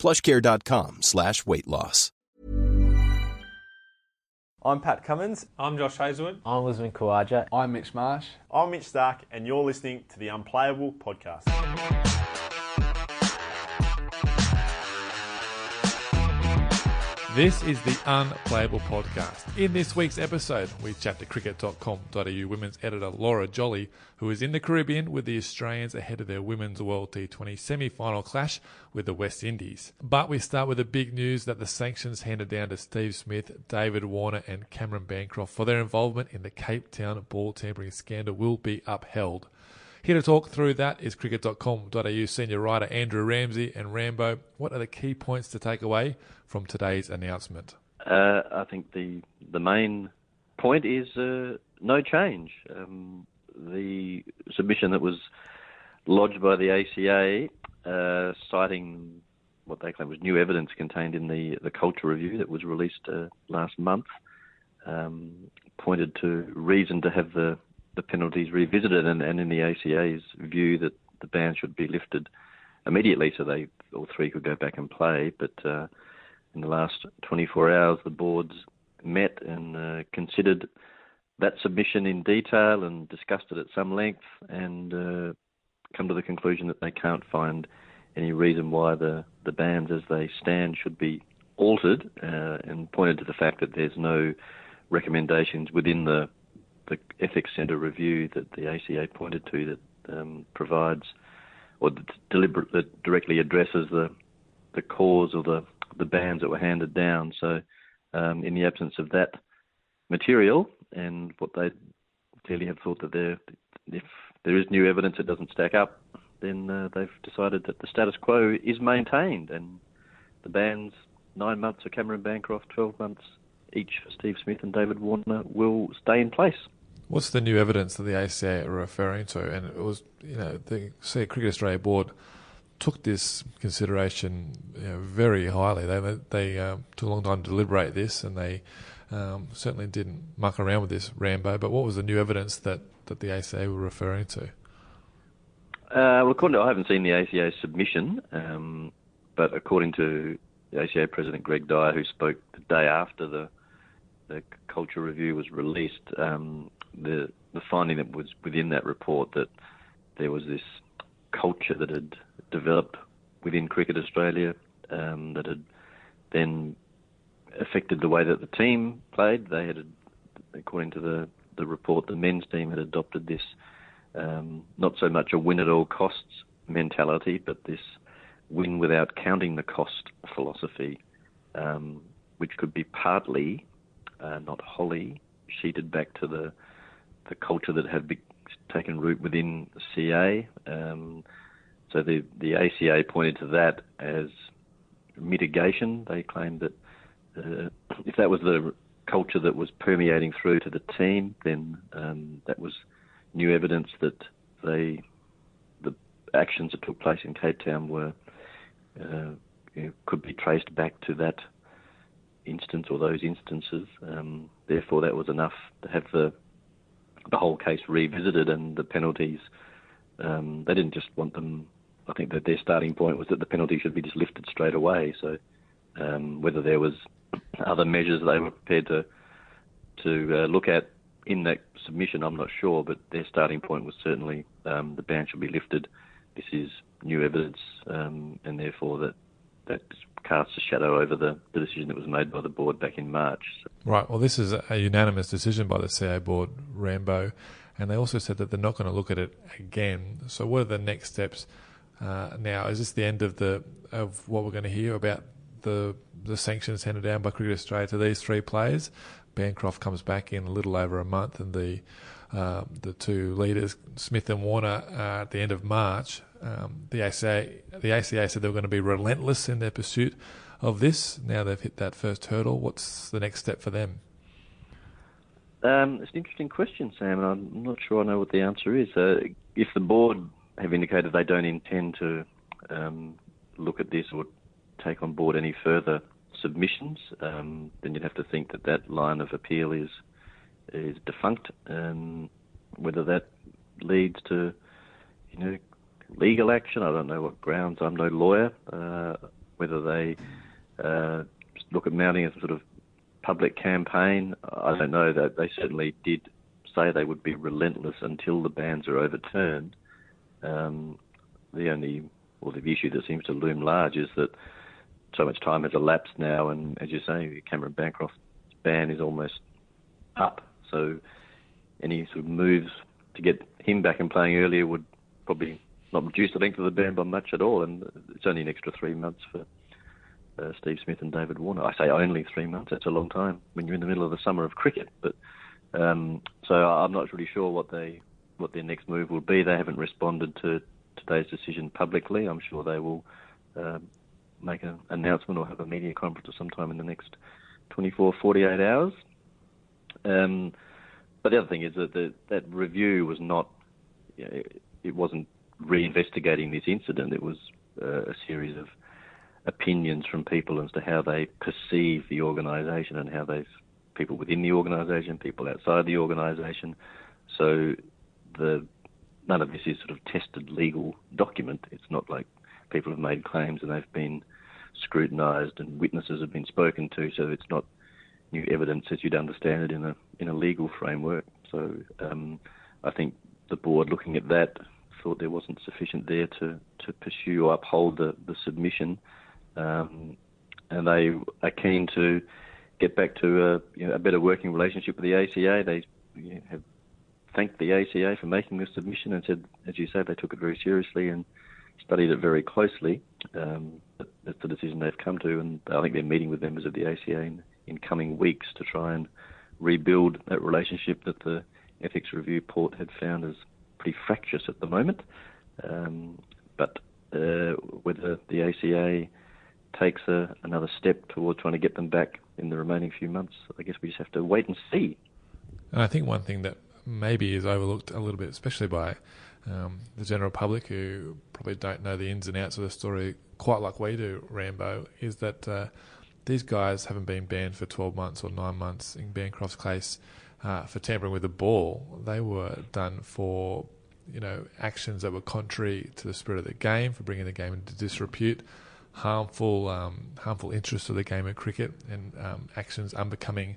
plushcare.com slash weight loss. I'm Pat Cummins. I'm Josh Hazlewood. I'm Usman Khawaja. I'm Mitch Marsh. I'm Mitch Starc, and you're listening to the Unplayable Podcast. This is the Unplayable Podcast. In this week's episode, we chat to cricket.com.au women's editor Laura Jolly, who is in the Caribbean with the Australians ahead of their Women's World T20 semi final clash with the West Indies. But we start with the big news that the sanctions handed down to Steve Smith, David Warner, and Cameron Bancroft for their involvement in the Cape Town ball tampering scandal will be upheld. Here to talk through that is cricket.com.au senior writer Andrew Ramsey and Rambo. What are the key points to take away from today's announcement? Uh, I think the the main point is uh, no change. Um, the submission that was lodged by the ACA, uh, citing what they claim was new evidence contained in the the culture review that was released uh, last month, um, pointed to reason to have the the penalties revisited, and, and in the ACA's view that the ban should be lifted immediately, so they all three could go back and play. But uh, in the last 24 hours, the boards met and uh, considered that submission in detail and discussed it at some length, and uh, come to the conclusion that they can't find any reason why the the bans as they stand should be altered, uh, and pointed to the fact that there's no recommendations within the the Ethics Centre review that the ACA pointed to that um, provides or deliberate, that directly addresses the the cause of the the bans that were handed down. So, um, in the absence of that material and what they clearly have thought that there, if there is new evidence that doesn't stack up, then uh, they've decided that the status quo is maintained and the bans nine months for Cameron Bancroft, 12 months each for Steve Smith and David Warner will stay in place. What's the new evidence that the ACA are referring to? And it was, you know, the say Cricket Australia board took this consideration you know, very highly. They they uh, took a long time to deliberate this, and they um, certainly didn't muck around with this Rambo. But what was the new evidence that, that the ACA were referring to? Uh, well, according to, I haven't seen the ACA submission, um, but according to the ACA President Greg Dyer, who spoke the day after the the culture review was released, um, the the finding that was within that report that there was this culture that had developed within Cricket Australia um, that had then affected the way that the team played. They had, according to the the report, the men's team had adopted this um, not so much a win at all costs mentality, but this win without counting the cost philosophy, um, which could be partly, uh, not wholly, sheeted back to the the culture that had be, taken root within CA. Um, so the the ACA pointed to that as mitigation. They claimed that uh, if that was the culture that was permeating through to the team, then um, that was new evidence that they the actions that took place in Cape Town were uh, could be traced back to that instance or those instances. Um, therefore, that was enough to have the the whole case revisited and the penalties. Um, they didn't just want them. I think that their starting point was that the penalty should be just lifted straight away. So um, whether there was other measures they were prepared to to uh, look at in that submission, I'm not sure. But their starting point was certainly um, the ban should be lifted. This is new evidence, um, and therefore that that casts a shadow over the, the decision that was made by the board back in March. So. Right. Well, this is a unanimous decision by the CA board, Rambo, and they also said that they're not going to look at it again. So, what are the next steps uh, now? Is this the end of the of what we're going to hear about the the sanctions handed down by Cricket Australia to these three players? Bancroft comes back in a little over a month, and the uh, the two leaders, Smith and Warner, uh, at the end of March. Um, the ACA, the ACA said they were going to be relentless in their pursuit of this? Now they've hit that first hurdle. What's the next step for them? Um, it's an interesting question, Sam, and I'm not sure I know what the answer is. Uh, if the board have indicated they don't intend to um, look at this or take on board any further submissions, um, then you'd have to think that that line of appeal is is defunct. Um, whether that leads to, you know, legal action, I don't know what grounds. I'm no lawyer. Uh, whether they uh, look at mounting a sort of public campaign, I don't know. That they certainly did say they would be relentless until the bans are overturned. Um, the only well, the issue that seems to loom large is that so much time has elapsed now, and as you say, Cameron Bancroft's ban is almost up. So any sort of moves to get him back and playing earlier would probably not reduce the length of the ban by much at all, and it's only an extra three months for uh, Steve Smith and David Warner. I say only three months; that's a long time when you're in the middle of the summer of cricket. But um, so I'm not really sure what they what their next move will be. They haven't responded to today's decision publicly. I'm sure they will uh, make an announcement or have a media conference sometime in the next 24, 48 hours. Um, but the other thing is that the, that review was not, you know, it, it, wasn't reinvestigating this incident. It was uh, a series of opinions from people as to how they perceive the organisation and how they people within the organisation, people outside the organisation. So the none of this is sort of tested legal document. It's not like people have made claims and they've been scrutinised and witnesses have been spoken to. So it's not new evidence as you'd understand it in a in a legal framework. So um, I think the board, looking at that, thought there wasn't sufficient there to, to pursue or uphold the, the submission, um, and they are keen to get back to a, you know, a better working relationship with the ACA. They you know, have thanked the ACA for making this submission and said, as you say, they took it very seriously and studied it very closely. Um, that's the decision they've come to, and I think they're meeting with members of the ACA in, in coming weeks to try and rebuild that relationship that the ethics review port had found as pretty fractious at the moment. Um, but uh, whether the ACA takes a, another step toward trying to get them back in the remaining few months, I guess we just have to wait and see. And I think one thing that maybe is overlooked a little bit, especially by um, the general public who probably don't know the ins and outs of the story quite like we do, Rambo, is that uh, these guys haven't been banned for 12 months or nine months. In Bancroft's case, uh, for tampering with the ball, they were done for you know actions that were contrary to the spirit of the game, for bringing the game into disrepute, harmful um, harmful interests of the game of cricket, and um, actions unbecoming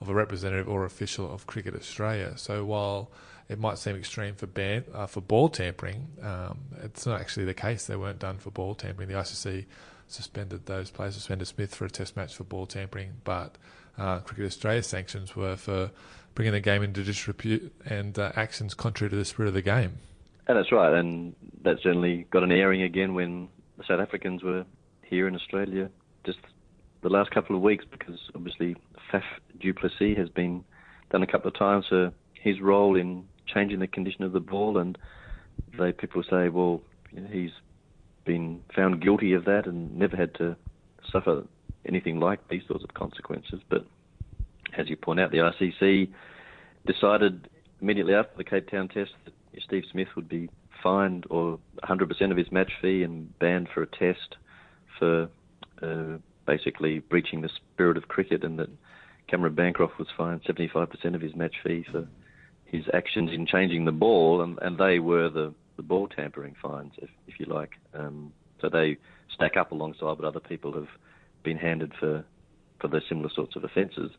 of a representative or official of Cricket Australia. So while it might seem extreme for ban, uh, for ball tampering, um, it's not actually the case. They weren't done for ball tampering. The ICC suspended those players, suspended Smith for a test match for ball tampering, but uh, Cricket Australia sanctions were for bringing the game into disrepute and uh, actions contrary to the spirit of the game. And that's right, and that certainly got an airing again when the South Africans were here in Australia just the last couple of weeks because obviously Faf du Plessis has been done a couple of times for his role in changing the condition of the ball, and they people say, well, he's been found guilty of that and never had to suffer anything like these sorts of consequences. But as you point out, the ICC decided immediately after the Cape Town test that Steve Smith would be fined or 100% of his match fee and banned for a test for uh, basically breaching the spirit of cricket, and that Cameron Bancroft was fined 75% of his match fee for his actions in changing the ball, and, and they were the, the ball tampering fines, if, if you like. Um, so they stack up alongside what other people have been handed for for the similar sorts of offences.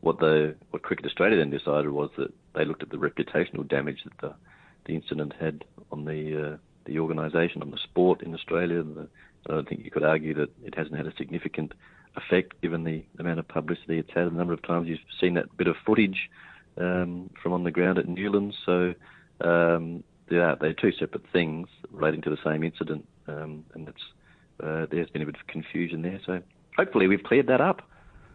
What the what Cricket Australia then decided was that they looked at the reputational damage that the the incident had on the uh, the organisation, on the sport in Australia. The, I don't think you could argue that it hasn't had a significant effect given the amount of publicity it's had. A number of times you've seen that bit of footage um, from on the ground at Newlands. So um, they are, they're two separate things relating to the same incident, um, and it's, uh, there's been a bit of confusion there. So hopefully we've cleared that up.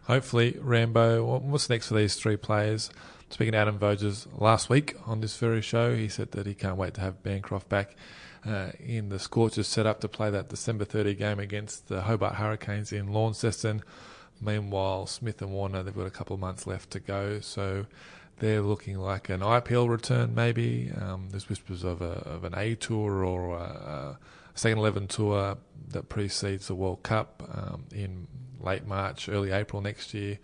Hopefully, Rambo. What's next for these three players? Speaking to Adam Voges last week on this very show, he said that he can't wait to have Bancroft back uh, in the Scorchers set up to play that December 30 game against the Hobart Hurricanes in Launceston. Meanwhile, Smith and Warner, they've got a couple of months left to go, so they're looking like an IPL return maybe. Um, there's whispers of, a, of an A tour or a, a second 11 tour that precedes the World Cup um, in late March, early April next year.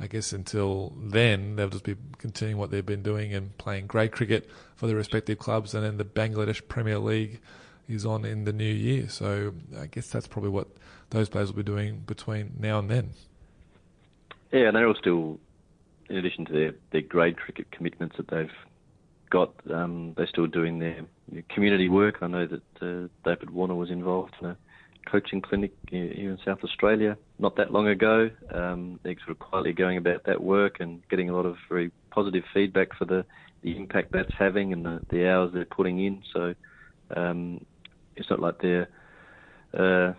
I guess until then, they'll just be continuing what they've been doing and playing great cricket for their respective clubs. And then the Bangladesh Premier League is on in the new year. So I guess that's probably what those players will be doing between now and then. Yeah, and they're all still, in addition to their, their grade cricket commitments that they've got, um, they're still doing their, community work. I know that uh, David Warner was involved in a coaching clinic here in South Australia not that long ago. Um, they're sort of quietly going about that work and getting a lot of very positive feedback for the, the impact that's having and the, the hours they're putting in. So um, it's not like they're uh,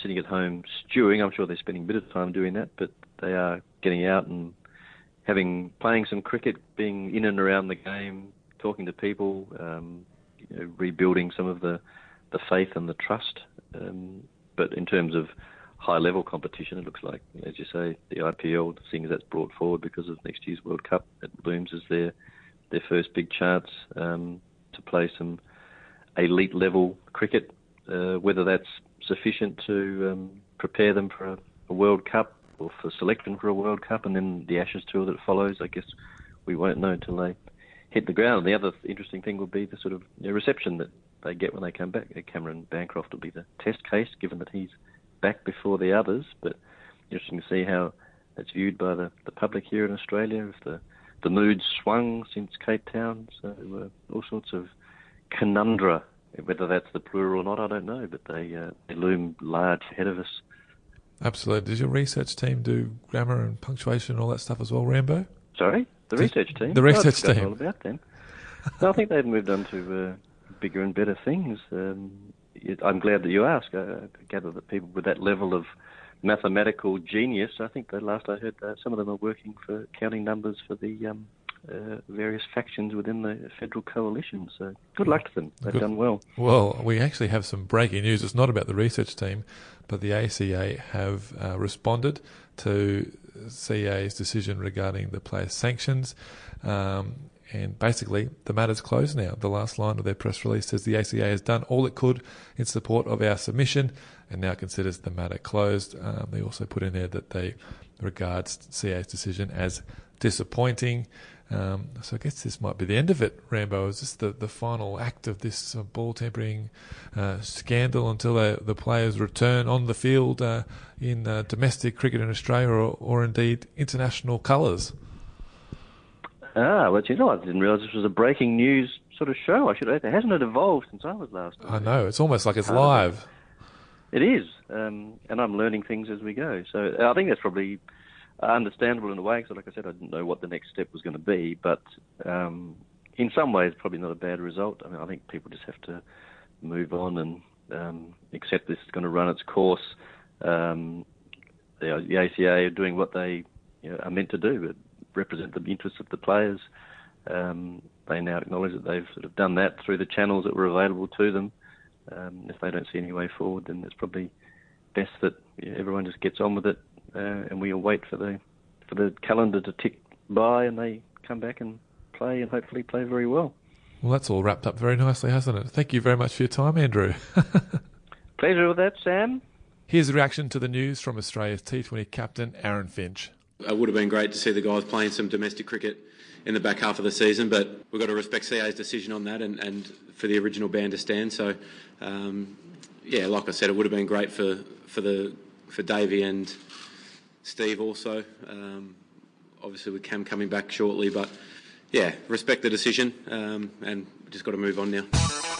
sitting at home stewing. I'm sure they're spending a bit of time doing that, but they are getting out and having playing some cricket, being in and around the game, talking to people, um, you know, rebuilding some of the the faith and the trust. Um, but in terms of high level competition, it looks like, as you say, the IPL, seeing as that's brought forward because of next year's World Cup, it looms as their their first big chance um, to play some elite level cricket. Uh, whether that's sufficient to um, prepare them for a, a, World Cup or for selection for a World Cup, and then the Ashes tour that follows, I guess we won't know until they hit the ground. The other interesting thing will be the sort of reception that they get when they come back. Cameron Bancroft will be the test case, given that he's back before the others. But interesting to see how it's viewed by the, the public here in Australia. If the the mood swung since Cape Town, so uh, all sorts of conundra. Whether that's the plural or not, I don't know, but they uh, they loom large ahead of us. Absolutely. Does your research team do grammar and punctuation and all that stuff as well, Rambo? Sorry, the research team. The research oh, team. All about them. no, I think they've moved on to uh, bigger and better things. Um, I'm glad that you ask. I gather that people with that level of mathematical genius, I think the last I heard, uh, some of them are working for counting numbers for the um, uh, various factions within the federal coalition. So good luck to them. They've good. done well. Well, we actually have some breaking news. It's not about the research team, but the ACA have uh, responded to CA's decision regarding the players' sanctions. Um, and basically, the matter's closed now. The last line of their press release says the ACA has done all it could in support of our submission and now considers the matter closed. Um, they also put in there that they regard CA's decision as disappointing. Um, so I guess this might be the end of it, Rambo. Is this the, the final act of this uh, ball tampering uh, scandal until the players return on the field uh, in uh, domestic cricket in Australia or, or indeed international colours? Ah, well, you know, I didn't realise this was a breaking news sort of show. I should have. Hasn't it evolved since I was last? I know. It's almost like it's live. It is, um, and I'm learning things as we go. So I think that's probably understandable in a way. Because, like I said, I didn't know what the next step was going to be, but um, in some ways, probably not a bad result. I mean, I think people just have to move on and um, accept this is going to run its course. Um, the, the ACA are doing what they you know, are meant to do. But represent the interests of the players. Um, they now acknowledge that they've sort of done that through the channels that were available to them. Um, if they don't see any way forward, then it's probably best that yeah, everyone just gets on with it, uh, and we all wait for the for the calendar to tick by, and they come back and play, and hopefully play very well. Well, that's all wrapped up very nicely, hasn't it? Thank you very much for your time, Andrew. Pleasure with that, Sam. Here's a reaction to the news from Australia's T20 captain, Aaron Finch. It would have been great to see the guys playing some domestic cricket in the back half of the season, but we've got to respect CA's decision on that and, and for the original band to stand. So, um, yeah, like I said, it would have been great for, for the for Davey and Steve also. Um, obviously, with Cam coming back shortly, but yeah, respect the decision um, and just got to move on now.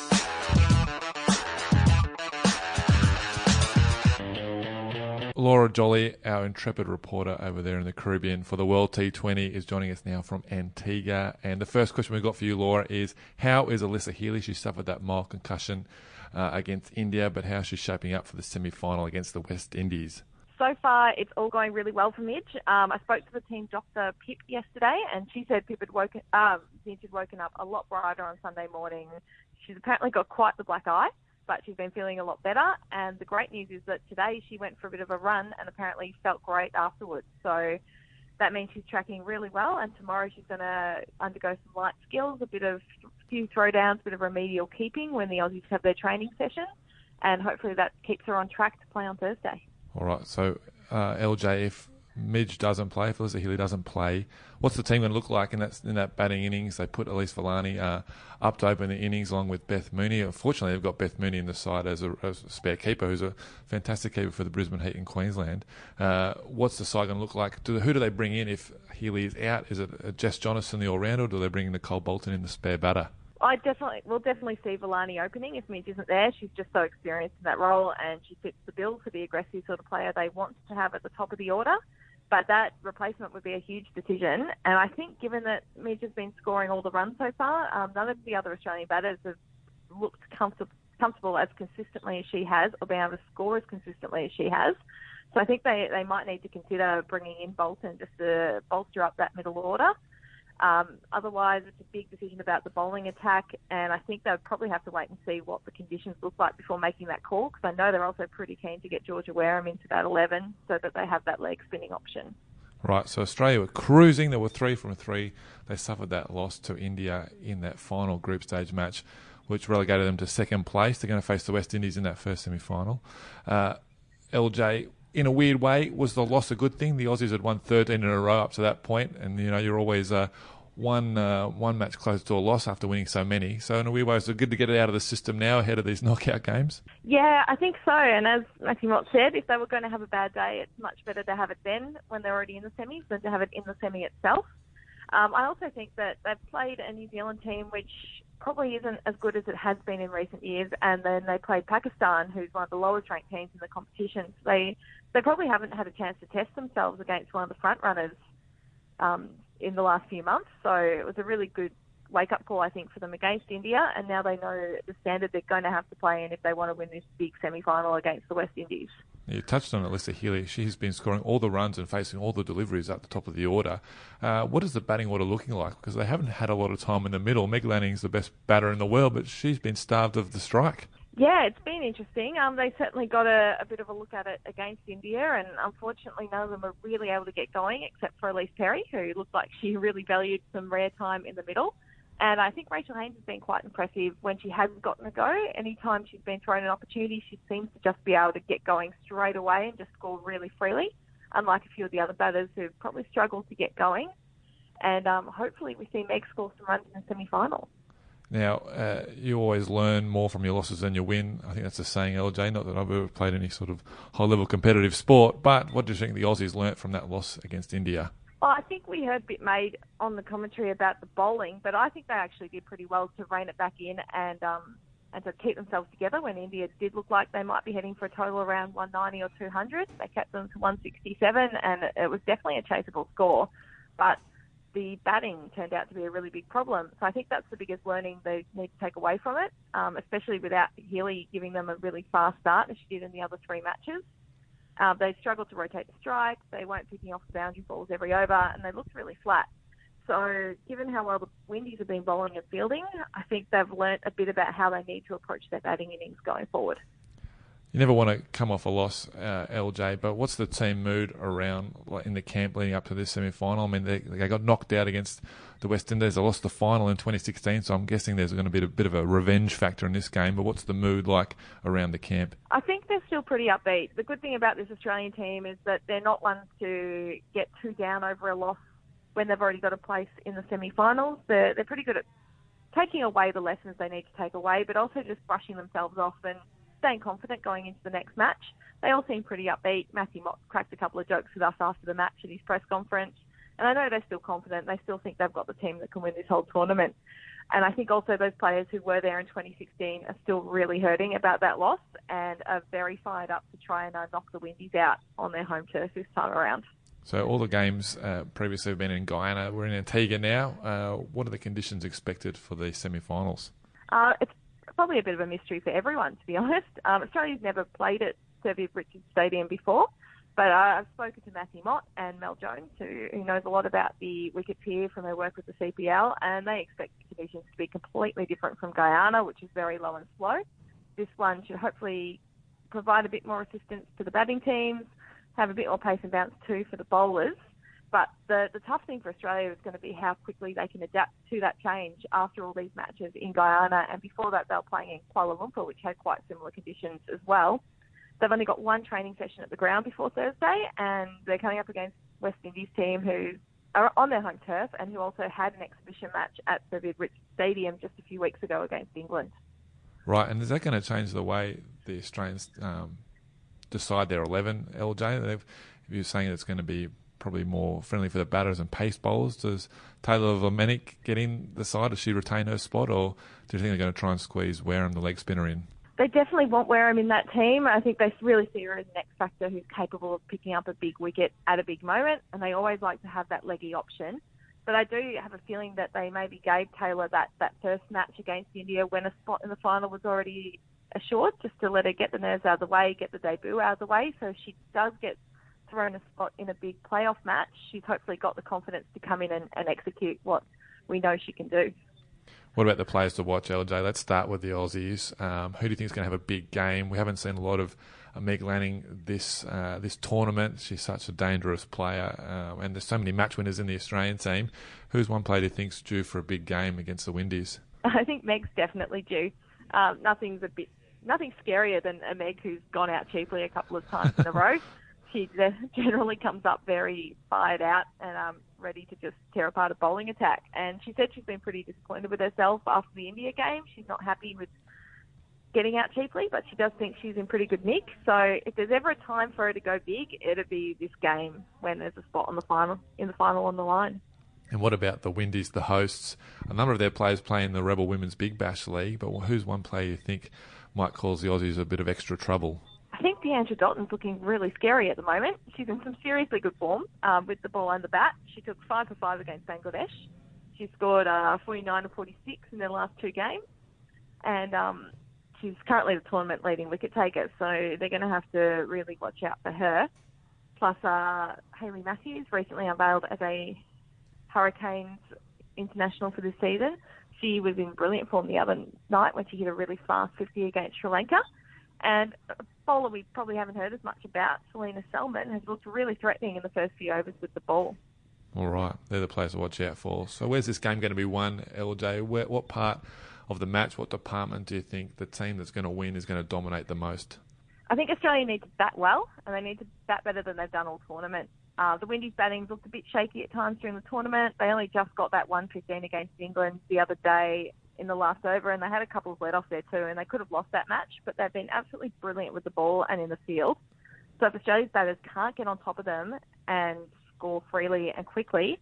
Laura Jolly, our intrepid reporter over there in the Caribbean for the World T20, is joining us now from Antigua. And the first question we've got for you, Laura, is how is Alyssa Healy? She suffered that mild concussion uh, against India, but how is she shaping up for the semi final against the West Indies? So far, it's all going really well for Midge. Um, I spoke to the team doctor Pip yesterday, and she said Pip had woken, um, Midge had woken up a lot brighter on Sunday morning she's apparently got quite the black eye, but she's been feeling a lot better. And the great news is that today she went for a bit of a run and apparently felt great afterwards. So that means she's tracking really well. And tomorrow she's going to undergo some light skills, a bit of few throwdowns, a bit of remedial keeping when the Aussies have their training session, and hopefully that keeps her on track to play on Thursday. All right. So uh, LJ, if Midge doesn't play, Alyssa Healy doesn't play, what's the team going to look like in that in that batting innings? They put Elyse Villani uh, up to open the innings along with Beth Mooney. Unfortunately, they've got Beth Mooney in the side as a, as a spare keeper, who's a fantastic keeper for the Brisbane Heat in Queensland. Uh, what's the side going to look like? Do, who do they bring in if Healy is out? Is it Jess Jonassen, the all-rounder, or do they bring in Nicole Bolton in the spare batter? I definitely will definitely see Villani opening if Midge isn't there. She's just so experienced in that role, and she fits the bill for the aggressive sort of player they want to have at the top of the order. But that replacement would be a huge decision, and I think given that Midge has been scoring all the runs so far, um, none of the other Australian batters have looked comfortable, comfortable as consistently as she has, or been able to score as consistently as she has. So I think they, they might need to consider bringing in Bolton just to bolster up that middle order. Um, otherwise, it's a big decision about the bowling attack, and I think they'll probably have to wait and see what the conditions look like before making that call. Because I know they're also pretty keen to get Georgia Wareham into that 11 so that they have that leg spinning option. Right, so Australia were cruising. They were three from three. They suffered that loss to India in that final group stage match, which relegated them to second place. They're going to face the West Indies in that first semi final. Uh, LJ, in a weird way, was the loss a good thing? The Aussies had won 13 in a row up to that point, and you know you're always uh, one uh, one match close to a loss after winning so many. So in a weird way, it's good to get it out of the system now ahead of these knockout games. Yeah, I think so. And as Matthew Mott said, if they were going to have a bad day, it's much better to have it then when they're already in the semis than to have it in the semi itself. Um, I also think that they've played a New Zealand team which probably isn't as good as it has been in recent years, and then they played Pakistan, who's one of the lowest ranked teams in the competition. So they they probably haven't had a chance to test themselves against one of the front runners um, in the last few months. So it was a really good wake up call, I think, for them against India. And now they know the standard they're going to have to play in if they want to win this big semi final against the West Indies. You touched on Alyssa Healy. She's been scoring all the runs and facing all the deliveries at the top of the order. Uh, what is the batting order looking like? Because they haven't had a lot of time in the middle. Meg Lanning's the best batter in the world, but she's been starved of the strike. Yeah, it's been interesting. Um, they certainly got a, a, bit of a look at it against India, and unfortunately, none of them were really able to get going except for Ellyse Perry, who looked like she really valued some rare time in the middle. And I think Rachael Haynes has been quite impressive when she has gotten a go. Anytime she's been thrown an opportunity, she seems to just be able to get going straight away and just score really freely, unlike a few of the other batters who probably struggled to get going. And um, hopefully, we see Meg score some runs in the semi final. Now, uh, you always learn more from your losses than your win. I think that's a saying, LJ. Not that I've ever played any sort of high level competitive sport, but what do you think the Aussies learnt from that loss against India? Well, I think we heard a bit made on the commentary about the bowling, but I think they actually did pretty well to rein it back in and um, and to keep themselves together when India did look like they might be heading for a total around 190 or 200. They kept them to 167, and it was definitely a chaseable score. But the batting turned out to be a really big problem. So I think that's the biggest learning they need to take away from it, um, especially without Healy giving them a really fast start as she did in the other three matches. Um, they struggled to rotate the strike, they weren't picking off the boundary balls every over, and they looked really flat. So, given how well the Windies have been bowling and fielding, I think they've learnt a bit about how they need to approach their batting innings going forward you never want to come off a loss, uh, LJ. But what's the team mood around like, in the camp leading up to this semi final? I mean, they, they got knocked out against the West Indies. They lost the final in 2016, so I'm guessing there's going to be a bit of a revenge factor in this game. But what's the mood like around the camp? I think they're still pretty upbeat. The good thing about this Australian team is that they're not ones to get too down over a loss when they've already got a place in the semi-finals. They're they're pretty good at taking away the lessons they need to take away, but also just brushing themselves off and staying confident going into the next match. They all seem pretty upbeat. Matthew Mott cracked a couple of jokes with us after the match at his press conference. And I know they're still confident. They still think they've got the team that can win this whole tournament. And I think also those players who were there in 2016 are still really hurting about that loss and are very fired up to try and uh, knock the Windies out on their home turf this time around. So all the games uh, previously have been in Guyana. We're in Antigua now. Uh, what are the conditions expected for the semi-finals? Uh, it's probably a bit of a mystery for everyone, to be honest. Um, Australia's never played at Sir Viv Richards Stadium before, But uh, I've spoken to Matthew Mott and Mel Jones, who, who knows a lot about the wickets here from their work with the CPL, and they expect the conditions to be completely different from Guyana, which is very low and slow. This one should hopefully provide a bit more assistance to the batting teams, have a bit more pace and bounce too for the bowlers. But the, the tough thing for Australia is going to be how quickly they can adapt to that change after all these matches in Guyana. And before that, they were playing in Kuala Lumpur, which had quite similar conditions as well. They've only got one training session at the ground before Thursday, and they're coming up against West Indies team who are on their home turf and who also had an exhibition match at the Rich Stadium just a few weeks ago against England. Right, and is that going to change the way the Australians um, decide their 11, LJ? If you're saying it's going to be probably more friendly for the batters and pace bowlers. Does Tayla Vlaeminck get in the side? Does she retain her spot, or do you think they're going to try and squeeze Wareham, the leg spinner, in? They definitely want Wareham in that team. I think they really see her as an X factor who's capable of picking up a big wicket at a big moment, and they always like to have that leggy option. But I do have a feeling that they maybe gave Tayla that, that first match against India when a spot in the final was already assured, just to let her get the nerves out of the way, get the debut out of the way. So she does get thrown a spot in a big playoff match, she's hopefully got the confidence to come in and, and execute what we know she can do. What about the players to watch, LJ? Let's start with the Aussies. Um, who do you think is going to have a big game? We haven't seen a lot of uh, Meg Lanning this uh, this tournament. She's such a dangerous player, uh, and there's so many match winners in the Australian team. Who's one player you think's due for a big game against the Windies? I think Meg's definitely due. Um, nothing's a bit nothing scarier than a Meg who's gone out cheaply a couple of times in a row. she generally comes up very fired out and um, ready to just tear apart a bowling attack. And she said she's been pretty disappointed with herself after the India game. She's not happy with getting out cheaply, but she does think she's in pretty good nick. So if there's ever a time for her to go big, it'd be this game when there's a spot on the final in the final on the line. And what about the Windies, the hosts? A number of their players play in the Rebel Women's Big Bash League, but who's one player you think might cause the Aussies a bit of extra trouble? I think Deandra Dottin's looking really scary at the moment. She's in some seriously good form um, with the ball and the bat. She took five for five against Bangladesh. She scored uh, 49 to 46 in their last two games, and um, she's currently the tournament leading wicket taker. So they're going to have to really watch out for her. Plus, uh, Hayley Matthews recently unveiled as a Hurricanes international for this season. She was in brilliant form the other night when she hit a really fast 50 against Sri Lanka. And a bowler we probably haven't heard as much about, Selena Selman, has looked really threatening in the first few overs with the ball. All right, they're the players to watch out for. So, where's this game going to be won, LJ? Where, what part of the match, what department do you think the team that's going to win is going to dominate the most? I think Australia needs to bat well, and they need to bat better than they've done all tournament. Uh, the Windies batting looked a bit shaky at times during the tournament. They only just got that 115 against England the other day in the last over, and they had a couple of let off there too, and they could have lost that match, but they've been absolutely brilliant with the ball and in the field. So if Australia's batters can't get on top of them and score freely and quickly,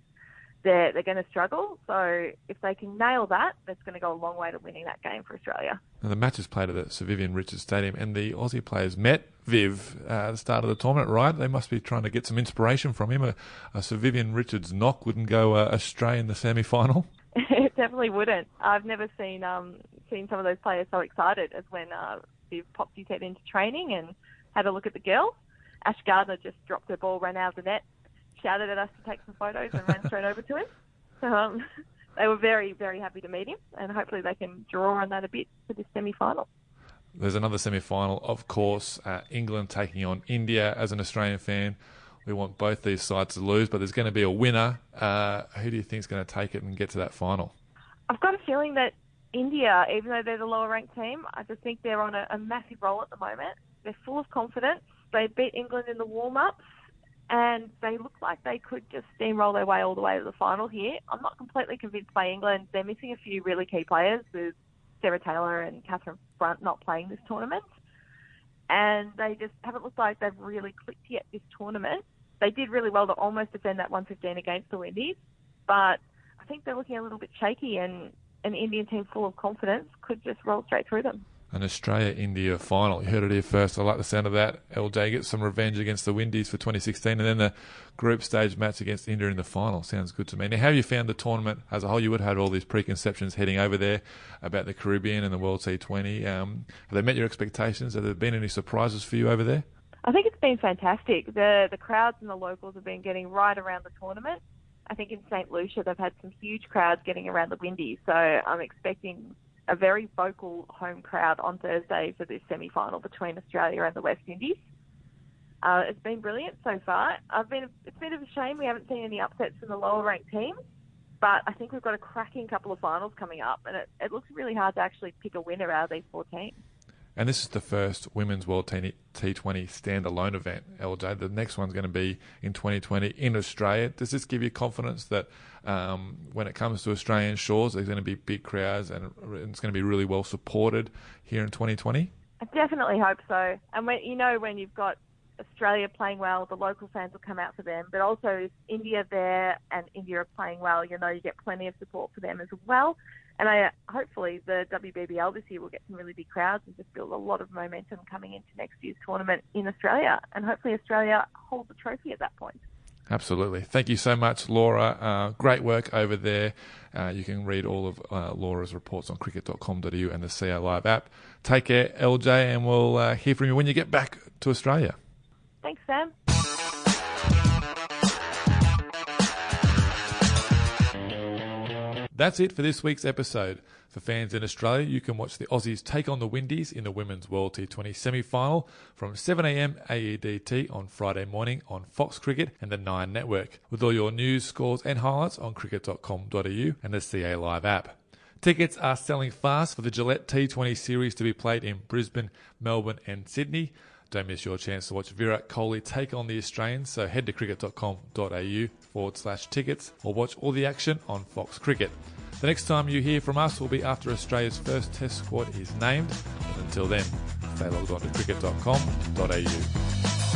they're, they're going to struggle. So if they can nail that, that's going to go a long way to winning that game for Australia. Now the match is played at the Sir Vivian Richards Stadium, and the Aussie players met Viv uh, at the start of the tournament, right? They must be trying to get some inspiration from him. A, a Sir Vivian Richards knock wouldn't go uh, astray in the semi final. it definitely wouldn't. I've never seen um, seen some of those players so excited as when uh, Viv popped his head into training and had a look at the girls. Ash Gardner just dropped her ball, ran out of the net, shouted at us to take some photos, and ran straight over to him. So um, they were very, very happy to meet him, and hopefully they can draw on that a bit for this semi-final. There's another semi-final, of course. Uh, England taking on India. As an Australian fan, we want both these sides to lose, but there's going to be a winner. Uh, who do you think is going to take it and get to that final? I've got a feeling that India, even though they're the lower ranked team, I just think they're on a, a massive roll at the moment. They're full of confidence. They beat England in the warm ups and they look like they could just steamroll their way all the way to the final here. I'm not completely convinced by England. They're missing a few really key players with Sarah Taylor and Katherine Brunt not playing this tournament. And they just haven't looked like they've really clicked yet this tournament. They did really well to almost defend that 115 against the Windies, but I think they're looking a little bit shaky and an Indian team full of confidence could just roll straight through them an Australia India final. You heard it here first. I like the sound of that. LJ gets some revenge against the Windies for 2016, and then the group stage match against India in the final. Sounds good to me. Now, how have you found the tournament as a whole? You would have had all these preconceptions heading over there about the Caribbean and the World T20. Um, have they met your expectations? Have there been any surprises for you over there? I think it's been fantastic. The the crowds and the locals have been getting right around the tournament. I think in St Lucia they've had some huge crowds getting around the Windies, so I'm expecting a very vocal home crowd on Thursday for this semi-final between Australia and the West Indies. Uh, it's been brilliant so far. I've been it's a bit of a shame we haven't seen any upsets from the lower ranked teams, but I think we've got a cracking couple of finals coming up, and it, it looks really hard to actually pick a winner out of these four teams. And this is the first Women's World T20 standalone event, LJ. The next one's going to be in 2020 in Australia. Does this give you confidence that um, when it comes to Australian shores, there's going to be big crowds and it's going to be really well supported here in 2020? I definitely hope so. And when you know when you've got Australia playing well, the local fans will come out for them. But also, if India there and India are playing well, you know you get plenty of support for them as well. And I hopefully the WBBL this year will get some really big crowds and just build a lot of momentum coming into next year's tournament in Australia. And hopefully Australia holds the trophy at that point. Absolutely. Thank you so much, Laura. Uh, great work over there. Uh, you can read all of uh, Laura's reports on cricket.com.au and the CA Live app. Take care, LJ, and we'll uh, hear from you when you get back to Australia. Thanks, Sam. That's it for this week's episode. For fans in Australia, you can watch the Aussies take on the Windies in the Women's World T20 semi final from 7am AEDT on Friday morning on Fox Cricket and the Nine Network, with all your news, scores, and highlights on cricket.com.au and the CA Live app. Tickets are selling fast for the Gillette T20 series to be played in Brisbane, Melbourne, and Sydney. Don't miss your chance to watch Virat Kohli take on the Australians, so head to cricket.com.au forward slash tickets or watch all the action on Fox Cricket. The next time you hear from us will be after Australia's first test squad is named. But until then, stay logged on to cricket.com.au.